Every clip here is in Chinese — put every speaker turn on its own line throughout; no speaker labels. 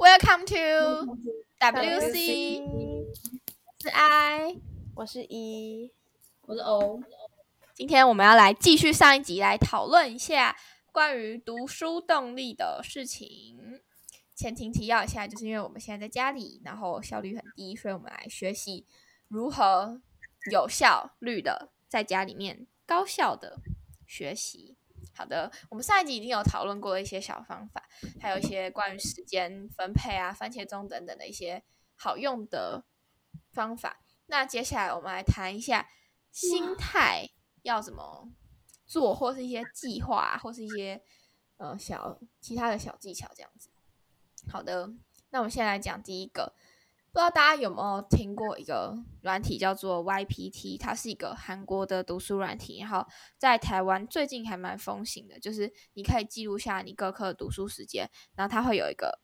Welcome to WC，是 I，
我是 E，
我是 O。
今天我们要来继续上一集，来讨论一下关于读书动力的事情。前情提要一下，就是因为我们现在在家里，然后效率很低，所以我们来学习如何有效率的在家里面高效的学习。好的，我们上一集已经有讨论过一些小方法，还有一些关于时间分配啊、番茄钟等等的一些好用的方法。那接下来我们来谈一下心态要怎么做，或是一些计划，或是一些呃小其他的小技巧这样子。好的，那我们先来讲第一个。不知道大家有没有听过一个软体叫做 YPT，它是一个韩国的读书软体，然后在台湾最近还蛮风行的，就是你可以记录下你各科的读书时间，然后它会有一个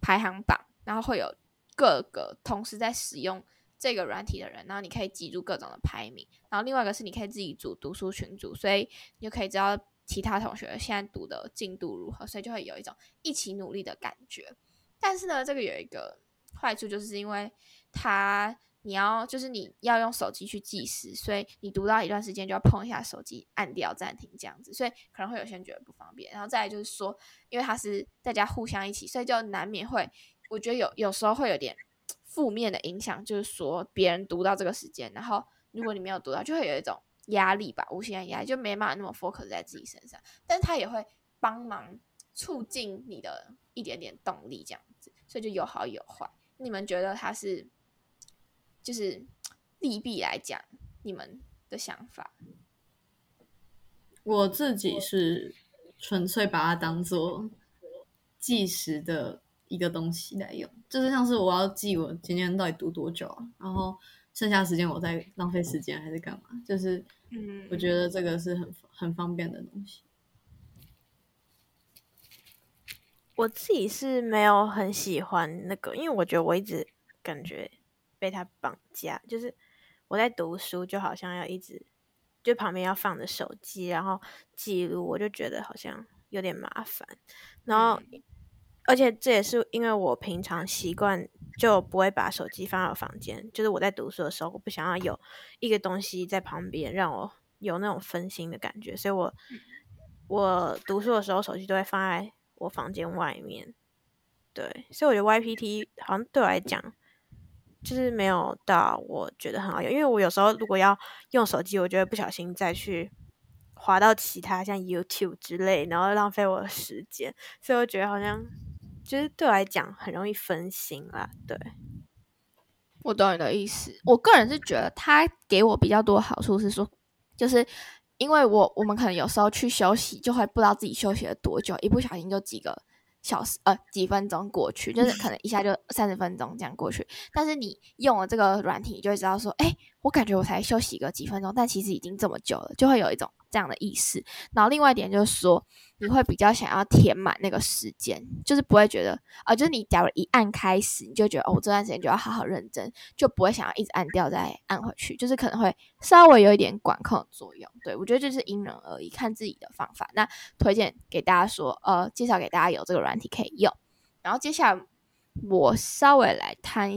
排行榜，然后会有各个同时在使用这个软体的人，然后你可以记住各种的排名，然后另外一个是你可以自己组读书群组，所以你就可以知道其他同学现在读的进度如何，所以就会有一种一起努力的感觉。但是呢，这个有一个。坏处就是因为它，你要就是你要用手机去计时，所以你读到一段时间就要碰一下手机，按掉暂停这样子，所以可能会有些人觉得不方便。然后再来就是说，因为它是大家互相一起，所以就难免会，我觉得有有时候会有点负面的影响，就是说别人读到这个时间，然后如果你没有读到，就会有一种压力吧，无形的压力，就没办法那么 focus 在自己身上。但是它也会帮忙促进你的一点点动力，这样子，所以就有好有坏。你们觉得它是就是利弊来讲，你们的想法？
我自己是纯粹把它当做计时的一个东西来用，就是像是我要记我今天到底读多久啊，然后剩下时间我在浪费时间还是干嘛？就是嗯，我觉得这个是很很方便的东西。
我自己是没有很喜欢那个，因为我觉得我一直感觉被他绑架，就是我在读书，就好像要一直就旁边要放着手机，然后记录，我就觉得好像有点麻烦。然后，而且这也是因为我平常习惯就不会把手机放到房间，就是我在读书的时候，我不想要有一个东西在旁边让我有那种分心的感觉，所以我我读书的时候手机都会放在。我房间外面，对，所以我觉得 YPT 好像对我来讲，就是没有到我觉得很好用。因为我有时候如果要用手机，我就会不小心再去滑到其他像 YouTube 之类，然后浪费我的时间。所以我觉得好像就是对我来讲很容易分心啦。对，
我懂你的意思。我个人是觉得它给我比较多好处是说，就是。因为我我们可能有时候去休息，就会不知道自己休息了多久，一不小心就几个小时呃几分钟过去，就是可能一下就三十分钟这样过去。但是你用了这个软体，就会知道说，哎，我感觉我才休息个几分钟，但其实已经这么久了，就会有一种这样的意识。然后另外一点就是说。你会比较想要填满那个时间，就是不会觉得啊，就是你假如一按开始，你就觉得哦，这段时间就要好好认真，就不会想要一直按掉再按回去，就是可能会稍微有一点管控的作用。对我觉得就是因人而异，看自己的方法。那推荐给大家说，呃，介绍给大家有这个软体可以用。然后接下来我稍微来谈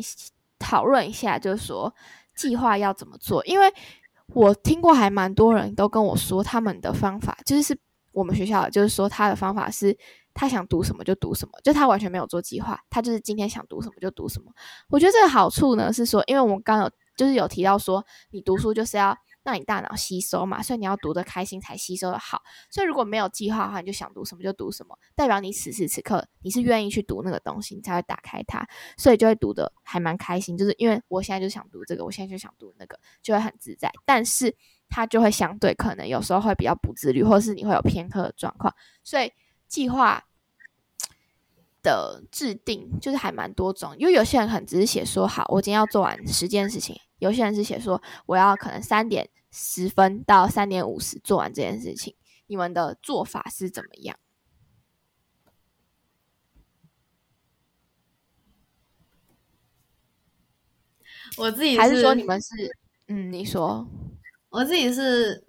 讨论一下，就是说计划要怎么做，因为我听过还蛮多人都跟我说他们的方法就是。我们学校就是说，他的方法是，他想读什么就读什么，就他完全没有做计划，他就是今天想读什么就读什么。我觉得这个好处呢是说，因为我们刚有就是有提到说，你读书就是要让你大脑吸收嘛，所以你要读得开心才吸收的好。所以如果没有计划的话，你就想读什么就读什么，代表你此时此刻你是愿意去读那个东西，你才会打开它，所以就会读得还蛮开心。就是因为我现在就想读这个，我现在就想读那个，就会很自在。但是它就会相对可能有时候会比较不自律，或是你会有偏科的状况，所以计划的制定就是还蛮多种。因为有些人可能只是写说好，我今天要做完十件事情；有些人是写说我要可能三点十分到三点五十做完这件事情。你们的做法是怎么样？
我自己
还是说你们是嗯，你说。
我自己是，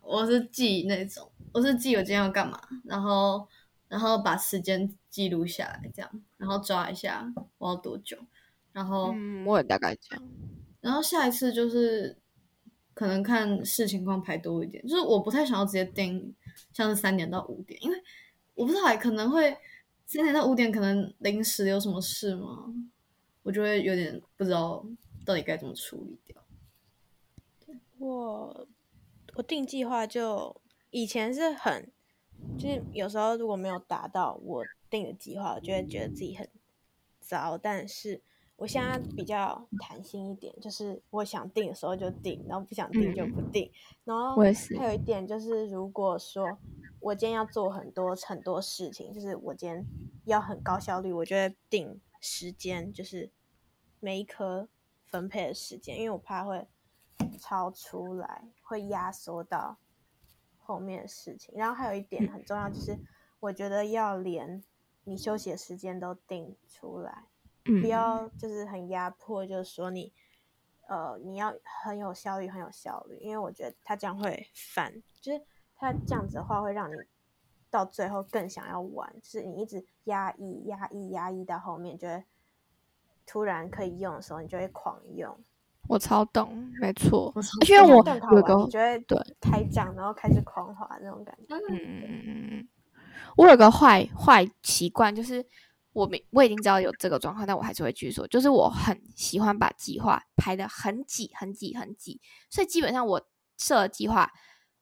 我是记那种，我是记我今天要干嘛，然后，然后把时间记录下来，这样，然后抓一下我要多久，然后，
嗯，我也大概这样。
然后下一次就是可能看视情况排多一点，就是我不太想要直接定像是三点到五点，因为我不知道可能会三点到五点可能临时有什么事吗？我就会有点不知道到底该怎么处理掉。
我我定计划就以前是很，就是有时候如果没有达到我定的计划，我就会觉得自己很糟。但是我现在比较弹性一点，就是我想定的时候就定，然后不想定就不定。然后。还有一点就是，如果说我今天要做很多很多事情，就是我今天要很高效率，我就会定时间，就是每一科分配的时间，因为我怕会。超出来会压缩到后面的事情，然后还有一点很重要，就是我觉得要连你休息的时间都定出来，不要就是很压迫，就是说你呃你要很有效率，很有效率，因为我觉得他这样会烦，就是他这样子的话会让你到最后更想要玩，就是你一直压抑、压抑、压抑到后面，就会突然可以用的时候，你就会狂用。
我超懂，没错，因为我有个
觉得对开奖，然后开始狂滑那种感觉。嗯嗯嗯
嗯嗯。我有个坏坏习惯，就是我没我已经知道有这个状况，但我还是会继续做。就是我很喜欢把计划排的很挤、很挤、很挤，所以基本上我设的计划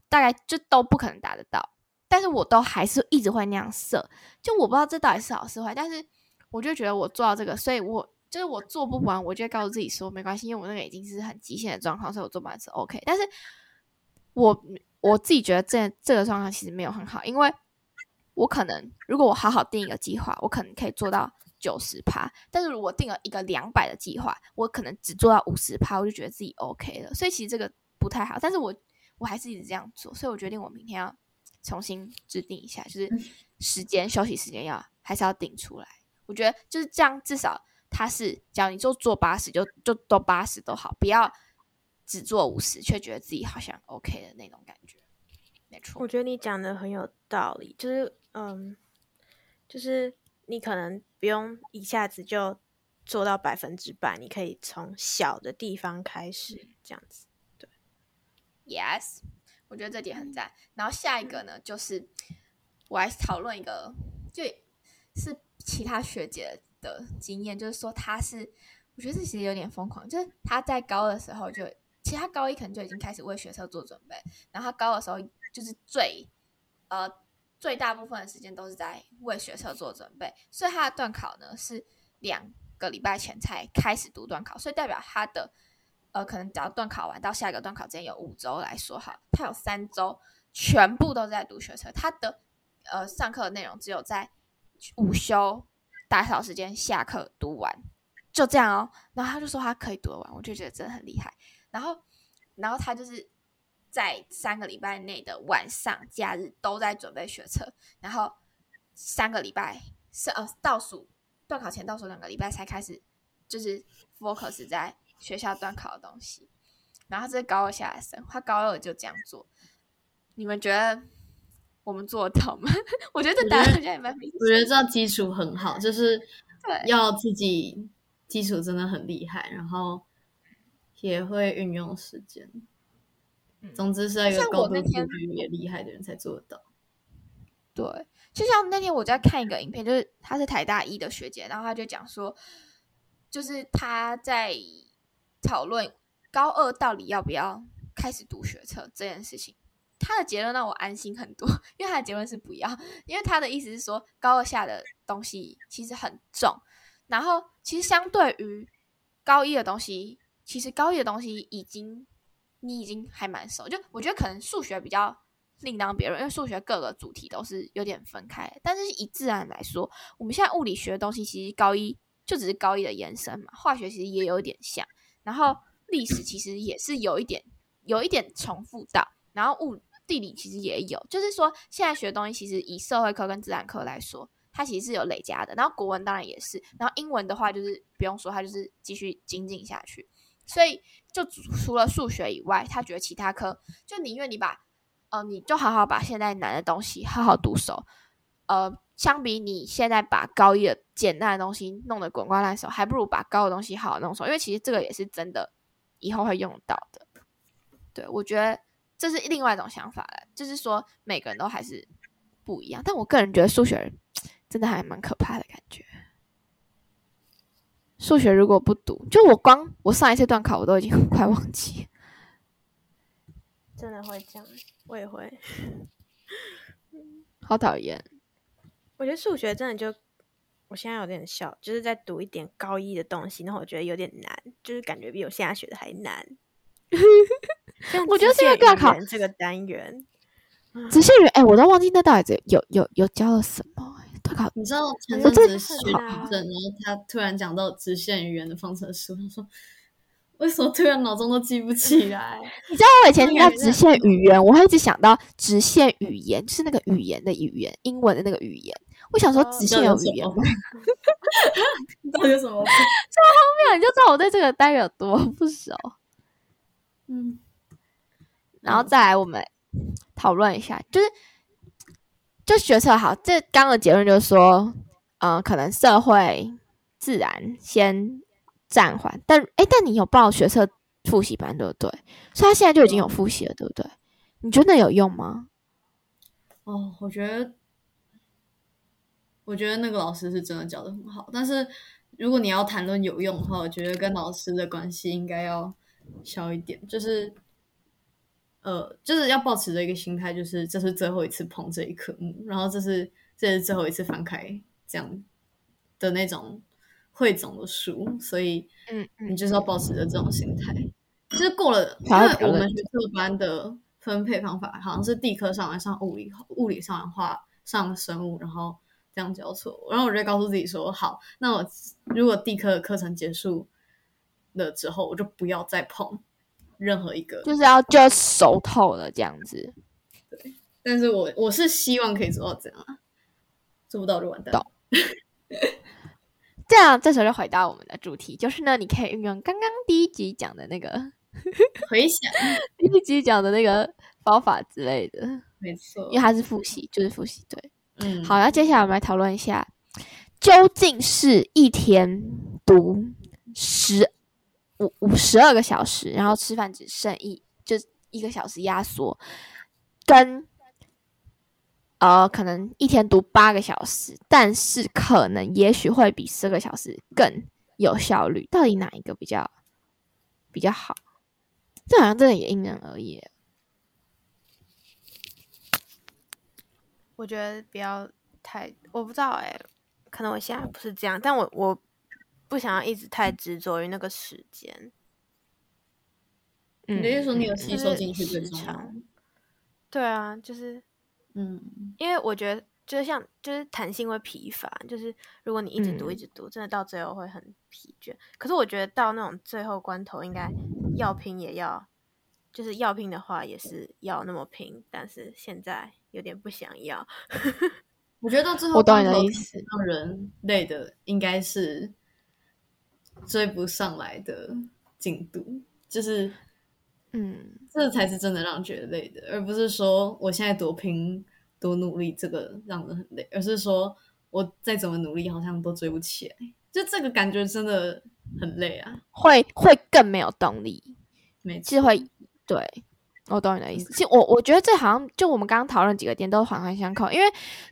大概就都不可能达得到。但是我都还是一直会那样设，就我不知道这到底是好是坏，但是我就觉得我做到这个，所以我。就是我做不完，我就会告诉自己说没关系，因为我那个已经是很极限的状况，所以我做不完是 OK。但是，我我自己觉得这这个状况其实没有很好，因为我可能如果我好好定一个计划，我可能可以做到九十趴，但是如果定了一个两百的计划，我可能只做到五十趴，我就觉得自己 OK 了。所以其实这个不太好，但是我我还是一直这样做，所以我决定我明天要重新制定一下，就是时间休息时间要还是要定出来。我觉得就是这样，至少。他是讲你就做八十，就就都八十都好，不要只做五十，却觉得自己好像 OK 的那种感觉。没错，
我觉得你讲的很有道理，就是嗯，就是你可能不用一下子就做到百分之百，你可以从小的地方开始，这样子。对
，Yes，我觉得这点很赞。然后下一个呢，就是我来讨论一个，就是其他学姐。的经验就是说，他是我觉得这其实有点疯狂。就是他在高二的时候，就其实他高一可能就已经开始为学车做准备。然后他高的时候，就是最呃最大部分的时间都是在为学车做准备。所以他的段考呢是两个礼拜前才开始读段考，所以代表他的呃可能只要段考完到下一个段考之间有五周来说哈，他有三周全部都在读学车。他的呃上课的内容只有在午休。打扫时间，下课读完，就这样哦。然后他就说他可以读完，我就觉得真的很厉害。然后，然后他就是在三个礼拜内的晚上、假日都在准备学车。然后三个礼拜是呃倒数段考前倒数两个礼拜才开始，就是 focus 在学校段考的东西。然后这是高二下生，他高二就这样做。你们觉得？我们做到吗？我觉得这答案好像也蛮明显。
我觉得这基础很好，就是要自己基础真的很厉害，然后也会运用时间。总之是要一个高度自律也厉害的人才做得到。
对，就像那天我在看一个影片，就是他是台大一的学姐，然后他就讲说，就是他在讨论高二到底要不要开始读学测这件事情。他的结论让我安心很多，因为他的结论是不要，因为他的意思是说高二下的东西其实很重，然后其实相对于高一的东西，其实高一的东西已经你已经还蛮熟，就我觉得可能数学比较另当别论，因为数学各个主题都是有点分开，但是以自然来说，我们现在物理学的东西其实高一就只是高一的延伸嘛，化学其实也有一点像，然后历史其实也是有一点有一点重复到，然后物。地理其实也有，就是说现在学的东西，其实以社会科跟自然科来说，它其实是有累加的。然后国文当然也是，然后英文的话就是不用说，它就是继续精进下去。所以就除了数学以外，他觉得其他科就宁愿你把，呃，你就好好把现在难的东西好好读熟，呃，相比你现在把高一的简单的东西弄得滚瓜烂熟，还不如把高的东西好好弄熟，因为其实这个也是真的以后会用到的。对我觉得这是另外一种想法了，就是说每个人都还是不一样。但我个人觉得数学真的还蛮可怕的感觉。数学如果不读，就我光我上一次段考我都已经 快忘记，
真的会这样，我也会。
好讨厌。
我觉得数学真的就，我现在有点笑，就是在读一点高一的东西，然后我觉得有点难，就是感觉比我现在学的还难。
我觉得现在段考
这个单元，
直线语哎，我都忘记那到底有有有教了什么。
你知道前阵子学地震，然后他突然讲到直线语言的方程式，他说：“为什么突然脑中都记不起来？”
你知道我以前听到直线语言，我会一直想到直线语言，就是那个语言的语言，英文的那个语言。我想说直线有语言吗？
到底有什么？这么
荒谬！你就知道我对这个单元有多不熟。
嗯，
然后再来我们讨论一下，就是。就学测好，这刚的结论就是说，嗯，可能社会、自然先暂缓。但哎，但你有报学测复习班对不对？所以他现在就已经有复习了，对不对？你觉得有用吗？
哦，我觉得，我觉得那个老师是真的教的很好。但是如果你要谈论有用的话，我觉得跟老师的关系应该要小一点，就是。呃，就是要保持着一个心态，就是这是最后一次碰这一科目，然后这是这是最后一次翻开这样的那种汇总的书，所以
嗯，
你就是要保持着这种心态。就是过了，因为我们学科班的分配方法好像是地科上来上物理，物理上完画上生物，然后这样交错。然后我就告诉自己说，好，那我如果地科的课程结束了之后，我就不要再碰。任何一个
就是要就要熟透了这样子，
对。但是我我是希望可以做到这样啊，做不到就完蛋。
这样这时候就回到我们的主题，就是呢，你可以运用刚刚第一集讲的那个
回想，
第一集讲的那个方法之类的，
没错。
因为它是复习，就是复习。对，
嗯。
好，那接下来我们来讨论一下，究竟是一天读十。五五十二个小时，然后吃饭只剩一就一个小时压缩，跟呃可能一天读八个小时，但是可能也许会比十个小时更有效率，到底哪一个比较比较好？这好像真的也因人而异。
我觉得不要太，我不知道哎，可能我现在不是这样，但我我。不想要一直太执着于那个时间。
你的意思说你有吸收进去最
长？对啊，就是，
嗯，
因为我觉得就是像就是弹性会疲乏，就是如果你一直读一直读，真的到最后会很疲倦。可是我觉得到那种最后关头，应该要拼也要，就是要拼的话也是要那么拼，但是现在有点不想要。
我觉得到最后关头让人累的应该是。追不上来的进度，就是，
嗯，
这才是真的让人觉得累的，而不是说我现在多拼多努力，这个让人很累，而是说我再怎么努力，好像都追不起来，就这个感觉真的很累啊，
会会更没有动力，
没
机会，对我懂你的意思。其实我我觉得这好像就我们刚刚讨论几个点都环环相扣，因为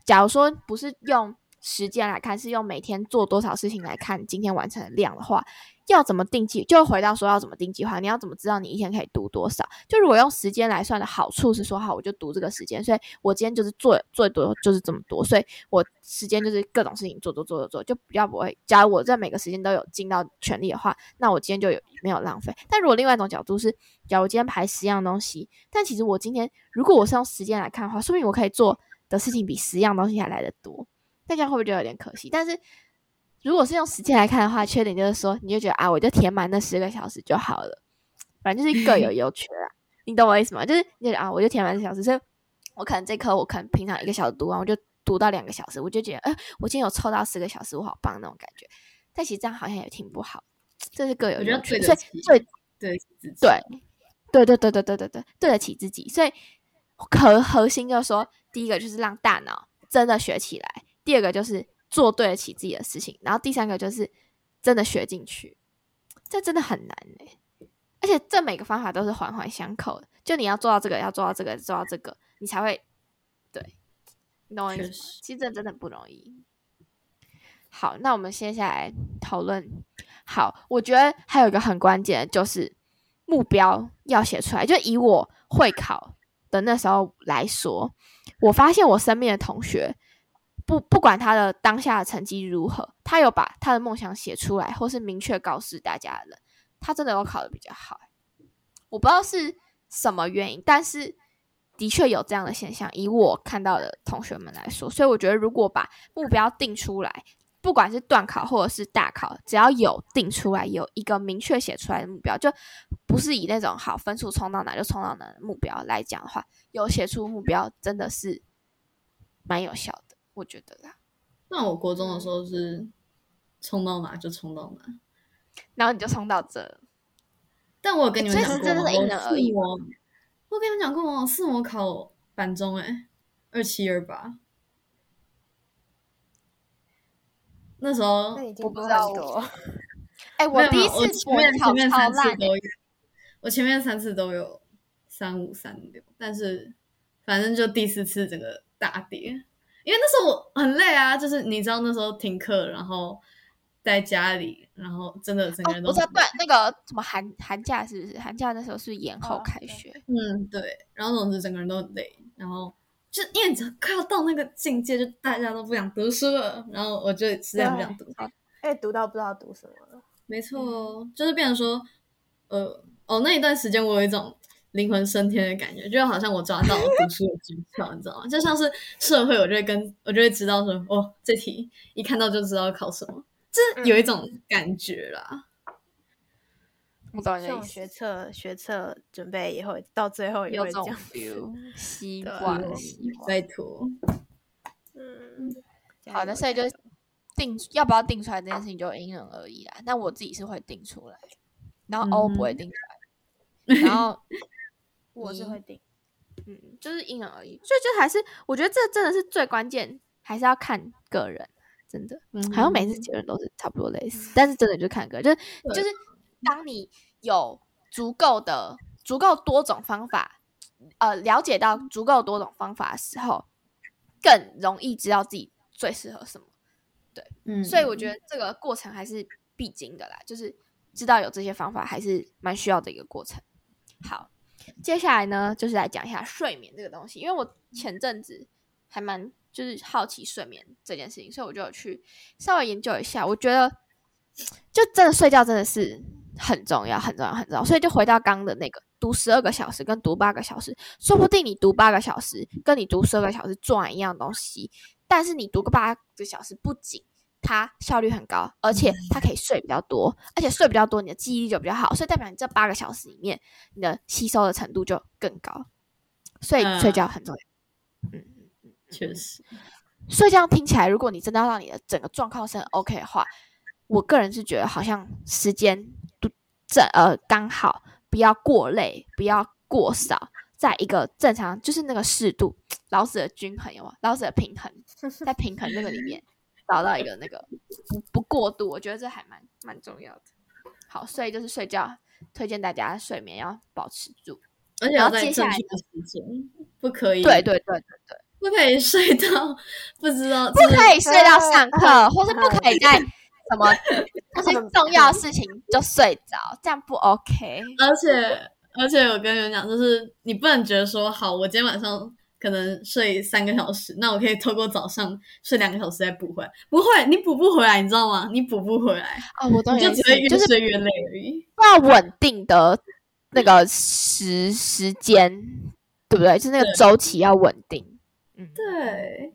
假如说不是用。时间来看，是用每天做多少事情来看今天完成的量的话，要怎么定计？就回到说要怎么定计划？你要怎么知道你一天可以读多少？就如果用时间来算的好处是说，好，我就读这个时间，所以我今天就是做最多就是这么多，所以我时间就是各种事情做做做做做，就比较不会。假如我在每个时间都有尽到全力的话，那我今天就有没有浪费。但如果另外一种角度是，假如我今天排十样东西，但其实我今天如果我是用时间来看的话，说明我可以做的事情比十样东西还来得多。大家会不会觉得有点可惜？但是如果是用时间来看的话，缺点就是说，你就觉得啊，我就填满那十个小时就好了。反正就是各有 优缺啊，你懂我意思吗？就是你啊，我就填满这小时，所以我可能这科我可能平常一个小时读完，我就读到两个小时，我就觉得，哎，我今天有凑到十个小时，我好棒那种感觉。但其实这样好像也挺不好，这是各有优缺。所以，所以
对
对对对对对对对对对得起自己。所以核核心就是说，第一个就是让大脑真的学起来。第二个就是做对得起自己的事情，然后第三个就是真的学进去，这真的很难哎、而且这每个方法都是环环相扣的，就你要做到这个，要做到这个，做到这个，你才会对，你懂我意思吗？其实这真的不容易。好，那我们接下来讨论。好，我觉得还有一个很关键的就是目标要写出来。就以我会考的那时候来说，我发现我身边的同学，不不管他的当下的成绩如何，他有把他的梦想写出来，或是明确告诉大家的人，他真的都考的比较好。我不知道是什么原因，但是的确有这样的现象。以我看到的同学们来说，所以我觉得如果把目标定出来，不管是段考或者是大考，只要有定出来，有一个明确写出来的目标，就不是以那种好分数冲到哪就冲到哪的目标来讲的话，有写出目标真的是蛮有效的，我觉得啦。
那我国中的时候是冲到哪就冲到哪，
然后你就冲到这，
但我有跟你们讲过吗？
是真的是因人而异
我四模我跟你们讲过吗？我四模考板中哎、二七二八，那时候
我不知道我
很多。
哎、
没有
第一
没有我
次
前面三次都有，我前面三次都有三五三六，但是反正就第四次整个大跌，因为那时候我很累啊，就是你知道那时候停课，然后在家里，然后真的整个人
哦，
都很
我知道对那个什么寒寒假是不是？寒假那时候是延后开学，
嗯对，然后总之整个人都很累，然后就因为你知道快要到那个境界，就大家都不想读书了，然后我就实在不想读，
哎，读到不知道读什么了。
没错哦，就是变成说，呃，哦，那一段时间我有一种灵魂升天的感觉，就好像我抓到了读书的诀窍，你知道吗？就像是社会，我就会跟我就会知道说，哦，这题一看到就知道考什么，这有一种感觉啦。
我懂你
这种
的意思。
学测学测准备以后到最后也会这样。
feel，希
对
望。
拜托，
嗯，
好的，所以就定要不要定出来这件事情就因人而异啦。但我自己是会定出来，然后 O 不会
嗯
定出来，然后
我是会定。
嗯，就是因人而异。所以就还是我觉得这真的是最关键，还是要看个人，真的。
嗯
好像每次结论都是差不多类似，但是真的就看个人，就是就是当你有足够的、足够多种方法，呃，了解到足够多种方法的时候，更容易知道自己最适合什么。
对嗯，
所以我觉得这个过程还是必经的啦，就是知道有这些方法还是蛮需要的一个过程。好，接下来呢，就是来讲一下睡眠这个东西，因为我前阵子还蛮就是好奇睡眠这件事情，所以我就有去稍微研究一下。我觉得就真的睡觉真的是很重要，很重要，很重要。所以就回到刚刚的那个读十二个小时跟读八个小时，说不定你读八个小时跟你读十二个小时做完一样东西，但是你读个八个小时，不仅它效率很高，而且它可以睡比较多，而且睡比较多，你的记忆力就比较好，所以代表你这八个小时里面，你的吸收的程度就更高。所以睡觉很重要。嗯，
确实，
所以这样听起来，如果你真的要让你的整个状况是很 OK 的话，我个人是觉得好像时间都正呃刚好，不要过累，不要过少，在一个正常就是那个适度，老子的均衡有吗？老子的平衡，在平衡这个里面找到一个那个不不过度，我觉得这还蛮蛮重要的。好，所以就是睡觉，推荐大家睡眠要保持住。
而且要在
接下来
正确的时间，不可以，
对对对对对。
不可以睡到不知道，
不可以睡到上课，或是不可以在什么 那些重要的事情就睡着，这样不 OK。
而且而且我跟你们讲，就是你不能觉得说，好，我今天晚上可能睡三个小时，那我可以透过早上睡两个小时再补回来。不会，你补不回来，你知道吗？你补不回来，
啊，我懂
就只会越
就是
睡越累而已。
要稳定的那个时时间，对不对？就是那个周期要稳定。嗯，
对，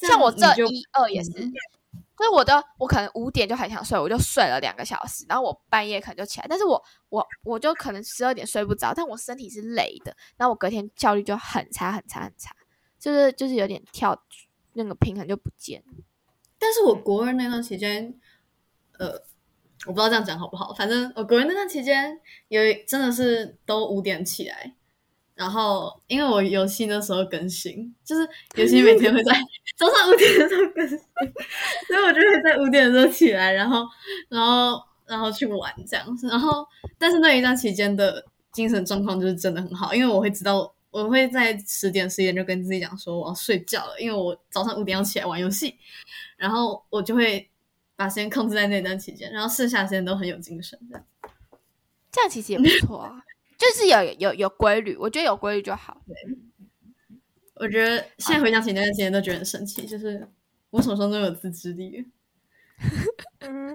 像我这一二也是，所以我的我可能五点就很想睡，我就睡了两个小时，然后我半夜可能就起来，但是我我我就可能十二点睡不着，但我身体是累的，然后我隔天效率就很差很差很差，就是就是有点跳那个平衡就不见。
但是我国二那段期间，呃，我不知道这样讲好不好，反正我国二那段期间有真的是都五点起来，然后因为我游戏那时候更新，就是游戏每天会在 早上五点的时候更新，所以我就会在五点的时候起来，然后然后然后去玩这样子。然后但是那一段期间的精神状况就是真的很好，因为我会知道我会在十点十一点就跟自己讲说我要睡觉了，因为我早上五点要起来玩游戏，然后我就会把时间控制在那段期间，然后剩下时间都很有精神这样。
这样其实也不错啊，就是有有有规律，我觉得有规律就好。
我觉得现在回想起那段时间都觉得很神奇，就是我什么时候都有自制力。
嗯，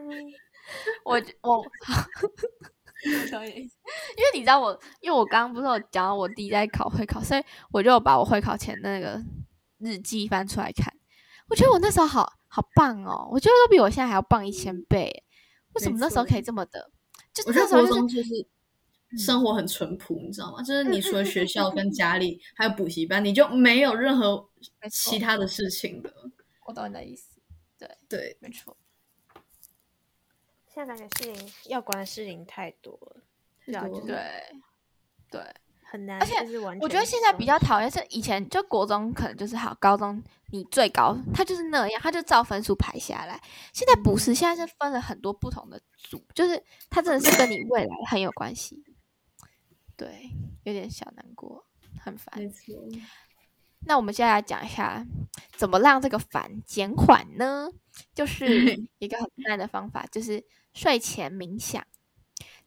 我我，因为你知道我，因为我刚刚不是有讲到我弟在考会考，所以我就把我会考前的那个日记翻出来看。我觉得我那时候好好棒哦，我觉得都比我现在还要棒一千倍。为什么那时候可以这么的？就那时候就是
生活很淳朴，你知道吗？就是你除了学校跟家里还有补习班，你就没有任何其他的事情的。
我懂你的意思，
对对，
没错。
现在感觉事情要管的事情太多了，对
对对，
很难，
而且
是完全
我觉得现在比较讨厌是以前就国中可能就是好，高中你最高，他就是那样，他就照分数排下来。现在不是，现在是分了很多不同的组，就是他真的是跟你未来很有关系。对，有点小难过，很烦。
没错。
那我们现在来讲一下怎么让这个烦减缓呢？就 是一个很难的方法，就是睡前冥想。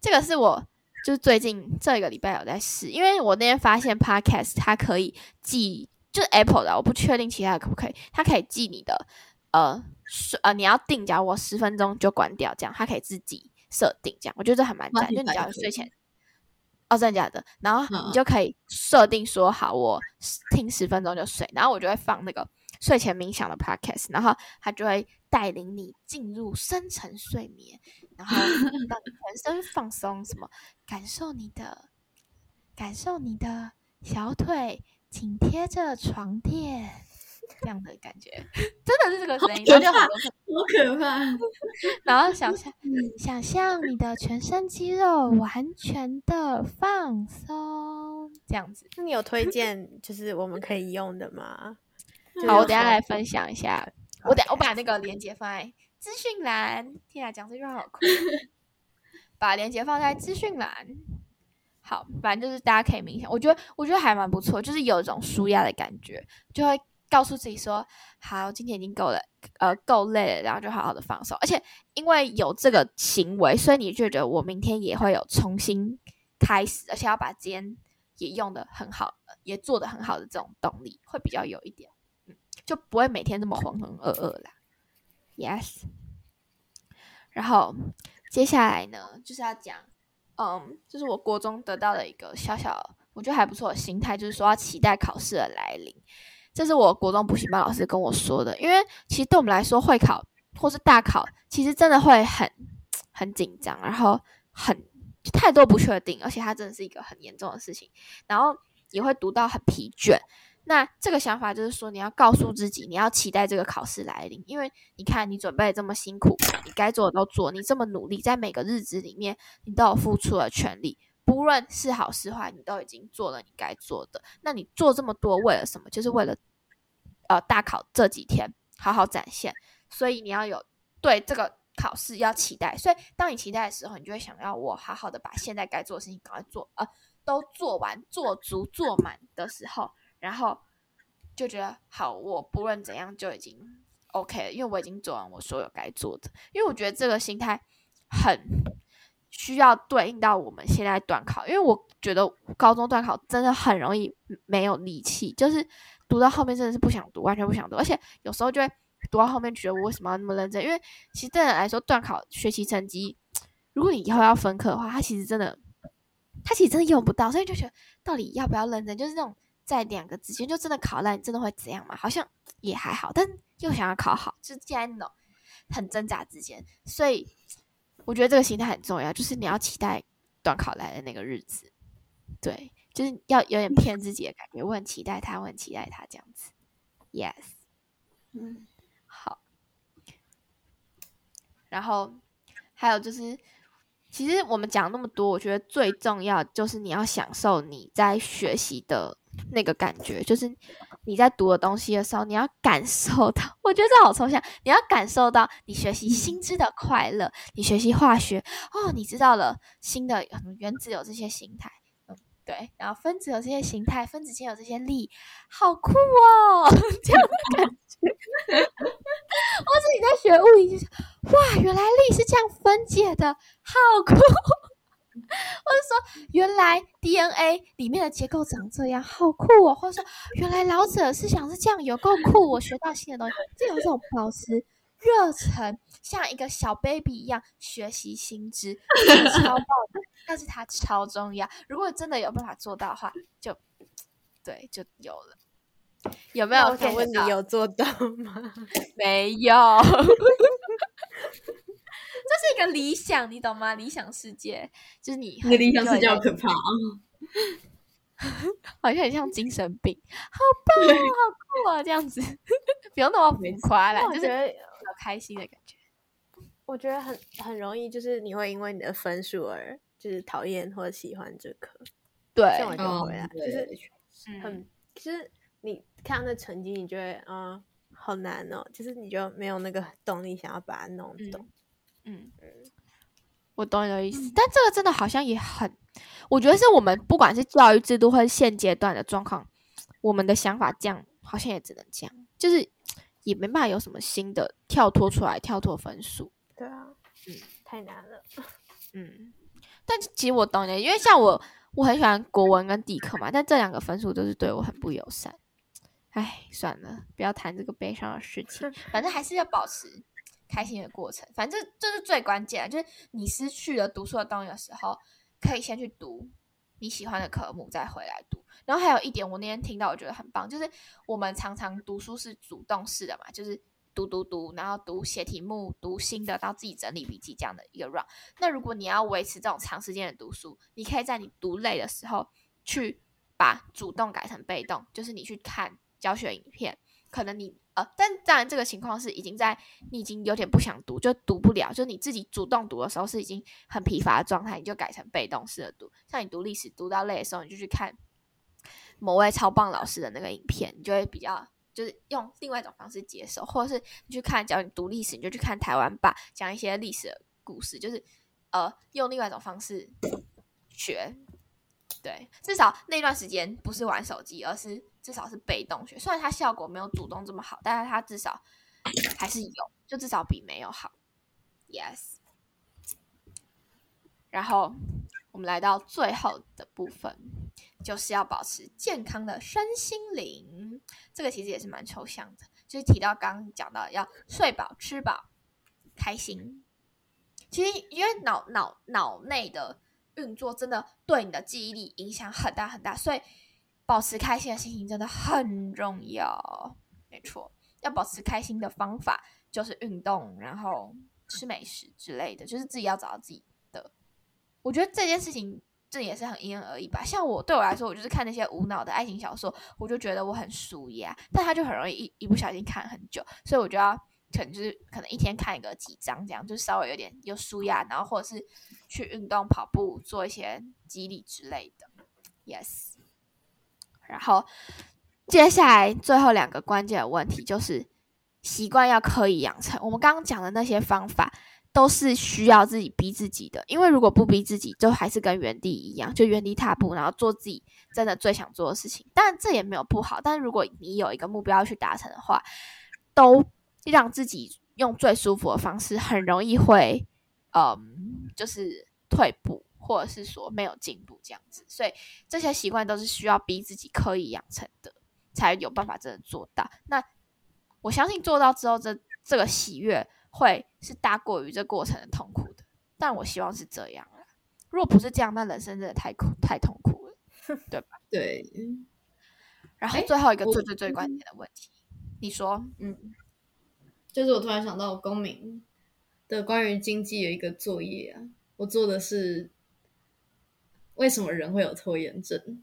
这个是我就是最近这个礼拜有在试，因为我那天发现 Podcast 它可以记，就是 Apple 的，我不确定其他的可不可以，它可以记你的呃睡呃你要定，假如我十分钟就关掉，这样它可以自己设定，这样我觉得这还蛮赞，就你只要睡前。哦，真的假的？然后
嗯
你就可以设定说好，我听十分钟就睡，然后我就会放那个睡前冥想的 podcast，然后它就会带领你进入深层睡眠，然后 让你全身放松，什么。感受你的感受你的小腿紧贴着床垫这样的感觉，真的是这个声音，然后就很多
好可怕！
然后想象想象你的全身肌肉完全的放松，这样子。
那你有推荐就是我们可以用的吗？
好，我等下来分享一下。我等我把那个链接放在资讯栏。天啊，讲这句话好酷！把链接放在资讯栏。好，反正就是大家可以冥想，我觉得我觉得还蛮不错，就是有一种舒压的感觉，就会告诉自己说，好，今天已经够了，呃，够累了，然后就好好的放松。而且因为有这个行为，所以你觉得我明天也会有重新开始，而且要把今天也用的很好，也做的很好的这种动力，会比较有一点。就不会每天这么浑浑噩噩啦。Yes。然后接下来呢，就是要讲，嗯，就是我国中得到的一个小小，我觉得还不错的心态，就是说要期待考试的来临。这是我国中补习班老师跟我说的，因为其实对我们来说，会考或是大考，其实真的会很很紧张，然后很太多不确定，而且它真的是一个很严重的事情，然后也会读到很疲倦。那这个想法就是说，你要告诉自己，你要期待这个考试来临，因为你看你准备这么辛苦，你该做的都做，你这么努力，在每个日子里面，你都有付出了全力，不论是好是坏，你都已经做了你该做的。那你做这么多为了什么？就是为了呃大考这几天好好展现，所以你要有对这个考试要期待。所以当你期待的时候，你就会想要我好好的把现在该做的事情赶快做，呃，都做完、做足、做满的时候。然后就觉得好，我不论怎样就已经 OK 了，因为我已经做完我所有该做的。因为我觉得这个心态很需要对应到我们现在段考，因为我觉得高中段考真的很容易没有力气，就是读到后面真的是不想读，完全不想读，而且有时候就会读到后面觉得我为什么要那么认真？因为其实对人来说，段考学习成绩，如果你以后要分科的话，它其实真的，它其实真的用不到，所以就觉得到底要不要认真？就是那种。在两个之间，就真的考烂，真的会怎样吗？好像也还好，但又想要考好，就是在那种很挣扎之间。所以我觉得这个心态很重要，就是你要期待短考来的那个日子，对，就是要有点骗自己的感觉。我很期待他，我很期待他这样子。Yes，
嗯，
好。然后还有就是，其实我们讲那么多，我觉得最重要就是你要享受你在学习的那个感觉，就是你在读的东西的时候，你要感受到。我觉得这好抽象，你要感受到你学习新知的快乐。你学习化学哦，你知道了新的原子有这些形态，嗯，对，然后分子有这些形态，分子间有这些力，好酷哦，这样的感觉。或者你在学物理，就是哇，原来力是这样分解的，好酷！或者说，原来 DNA 里面的结构长这样，好酷哦！或者说，原来老者思想是这样，有够酷！我学到新的东西，就有这种保持热忱，像一个小 baby 一样学习新知，超棒的。但是它超重要，如果真的有办法做到的话，就对，就有了。有没有？
我想问你有做到吗？
没有，这是一个理想，你懂吗？理想世界就是你，
你的理想世界好可怕啊，
好像很像精神病，好棒，好酷啊，这样子不用那么浮夸了，就是有开心的感觉。
我觉得很很容易，就是你会因为你的分数而就是讨厌或者喜欢这科，
对，
这我就回来，就是很其实。你看到那成绩，你觉得啊，好难哦，就是你就没有那个动力想要把它弄懂。
嗯嗯，我懂你的意思，但这个真的好像也很，我觉得是我们不管是教育制度或者现阶段的状况，我们的想法这样，好像也只能这样，就是也没办法有什么新的跳脱出来，跳脱分数。
对啊，嗯，太难了。
嗯，但其实我懂你，因为像我，我很喜欢国文跟地科嘛，但这两个分数都是对我很不友善。唉，算了，不要谈这个悲伤的事情。反正还是要保持开心的过程。反正这是最关键的，就是你失去了读书的动力的时候，可以先去读你喜欢的科目，再回来读。然后还有一点，我那天听到，我觉得很棒，就是我们常常读书是主动式的嘛，就是读读读，然后读写题目，读新的，到自己整理笔记这样的一个 run。那如果你要维持这种长时间的读书，你可以在你读累的时候，去把主动改成被动，就是你去看。教学影片，可能你呃，但当然这个情况是已经在你已经有点不想读，就读不了，就你自己主动读的时候是已经很疲乏的状态，你就改成被动式的读。像你读历史读到累的时候，你就去看某位超棒老师的那个影片，你就会比较就是用另外一种方式接受，或者是你去看，教你读历史，你就去看台湾吧，讲一些历史的故事，就是呃用另外一种方式学。对，至少那段时间不是玩手机，而是至少是被动学。虽然它效果没有主动这么好，但是它至少还是有，就至少比没有好。Yes。然后我们来到最后的部分，就是要保持健康的身心灵。这个其实也是蛮抽象的，就是提到刚刚讲到要睡饱、吃饱、开心。其实因为脑脑脑内的。运作真的对你的记忆力影响很大很大，所以保持开心的心情真的很重要。没错，要保持开心的方法就是运动，然后吃美食之类的，就是自己要找到自己的。我觉得这件事情这也是很因人而异吧。像我对我来说，我就是看那些无脑的爱情小说，我就觉得我很舒压，但他就很容易一一不小心看很久，所以我就要。可能就是可能一天看一个几章这样，就稍微有点有舒压，然后或者是去运动跑步，做一些激励之类的。Yes，然后接下来最后两个关键的问题就是习惯要刻意养成。我们刚刚讲的那些方法都是需要自己逼自己的，因为如果不逼自己，就还是跟原地一样，就原地踏步，然后做自己真的最想做的事情。当然这也没有不好，但是如果你有一个目标要去达成的话，都。让自己用最舒服的方式，很容易会，嗯，就是退步，或者是说没有进步这样子。所以这些习惯都是需要逼自己刻意养成的，才有办法真的做到。那我相信做到之后，这这个喜悦会是大过于这过程的痛苦的。但我希望是这样了。如果不是这样，那人生真的太苦太痛苦了，对吧？
对。
然后最后一个最最最关键的问题，你说，
嗯。就是我突然想到公民的关于经济的一个作业啊，我做的是为什么人会有拖延症？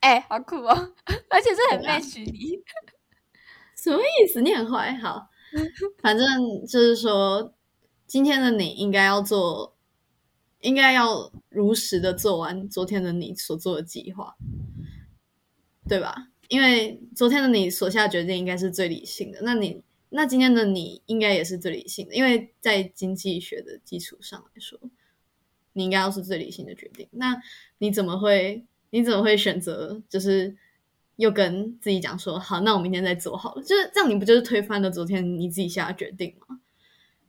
哎，好酷哦！而且这很 match 你，
什么意思？你很坏，好，反正就是说，今天的你应该要做应该要如实的做完昨天的你所做的计划，对吧？因为昨天的你所下决定应该是最理性的，那你那今天的你应该也是最理性的，因为在经济学的基础上来说，你应该要是最理性的决定。那你怎么会你怎么会选择就是又跟自己讲说好，那我明天再做好了？就是这样，你不就是推翻了昨天你自己下的决定吗？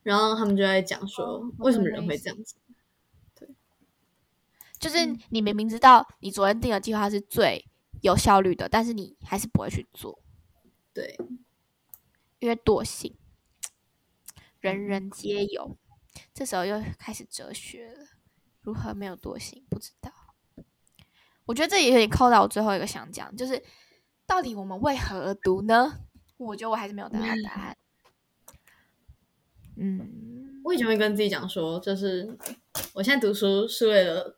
然后他们就在讲说，为什么人会这样子？
对就是你明明知道你昨天定的计划是最有效率的，但是你还是不会去做，
对，
因为惰性，人人皆有。这时候又开始哲学了，如何没有惰性？不知道。我觉得这也有点扣到我最后一个想讲，就是到底我们为何而读呢？我觉得我还是没有得到答案。嗯，
我以前会跟自己讲说，就是我现在读书是为了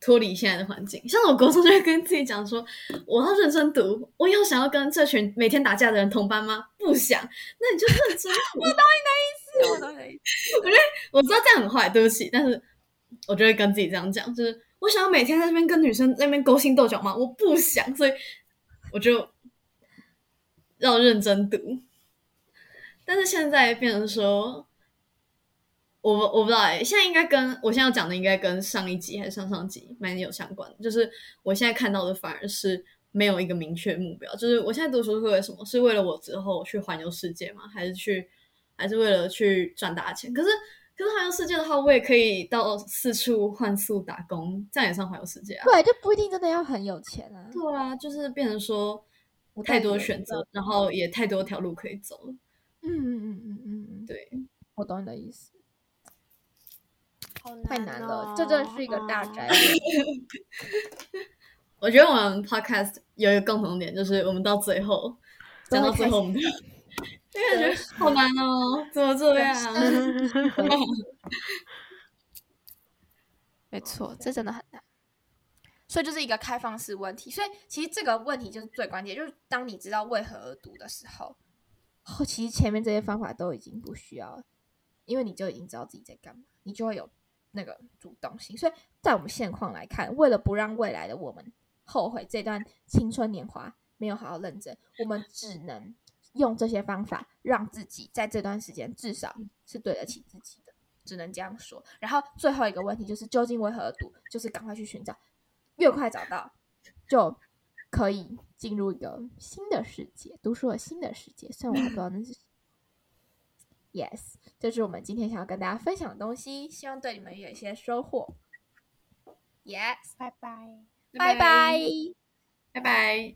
脱离现在的环境。像我高中就会跟自己讲说，我要认真读。我以后想要跟这群每天打架的人同班吗？不想。那你就认真。
我懂你的意思，我懂你的意思。
我觉得我知道这样很坏，对不起，但是我就会跟自己这样讲，就是我想要每天在那边跟女生那边勾心斗角吗？我不想，所以我就要认真读。但是现在变成说，我我不知道哎，现在应该跟我现在讲的应该跟上一集还是上上集蛮有相关的。就是我现在看到的反而是没有一个明确目标。就是我现在读书是为了什么？是为了我之后去环游世界吗？还是去还是为了去赚大钱？可是可是环游世界的话，我也可以到四处换宿打工，这样也算环游世界啊？
对，就不一定真的要很有钱啊。
对啊，就是变成说太多选择，然后也太多条路可以走。
嗯嗯嗯嗯嗯嗯，
对，
我懂你的意思。
好
太难了
哦，
这真的是一个大宅。
我觉得我们 podcast 有一个共同点，就是我们到最后讲到最后，感觉好难哦，怎么这样？
没错，这真的很难。所以就是一个开放式问题。所以其实这个问题就是最关键，就是当你知道为何而读的时候，后其实前面这些方法都已经不需要了，因为你就已经知道自己在干嘛，你就会有那个主动性。所以在我们现况来看，为了不让未来的我们后悔这段青春年华没有好好认真，我们只能用这些方法让自己在这段时间至少是对得起自己的，只能这样说。然后最后一个问题就是，究竟为何而读？就是赶快去寻找，越快找到，就可以进入一个新的世界，读书的新的世界。虽然我还不知道那是。Yes，这是我们今天想要跟大家分享的东西，希望对你们有一些收获。Yes，
拜拜。
拜拜。
拜拜。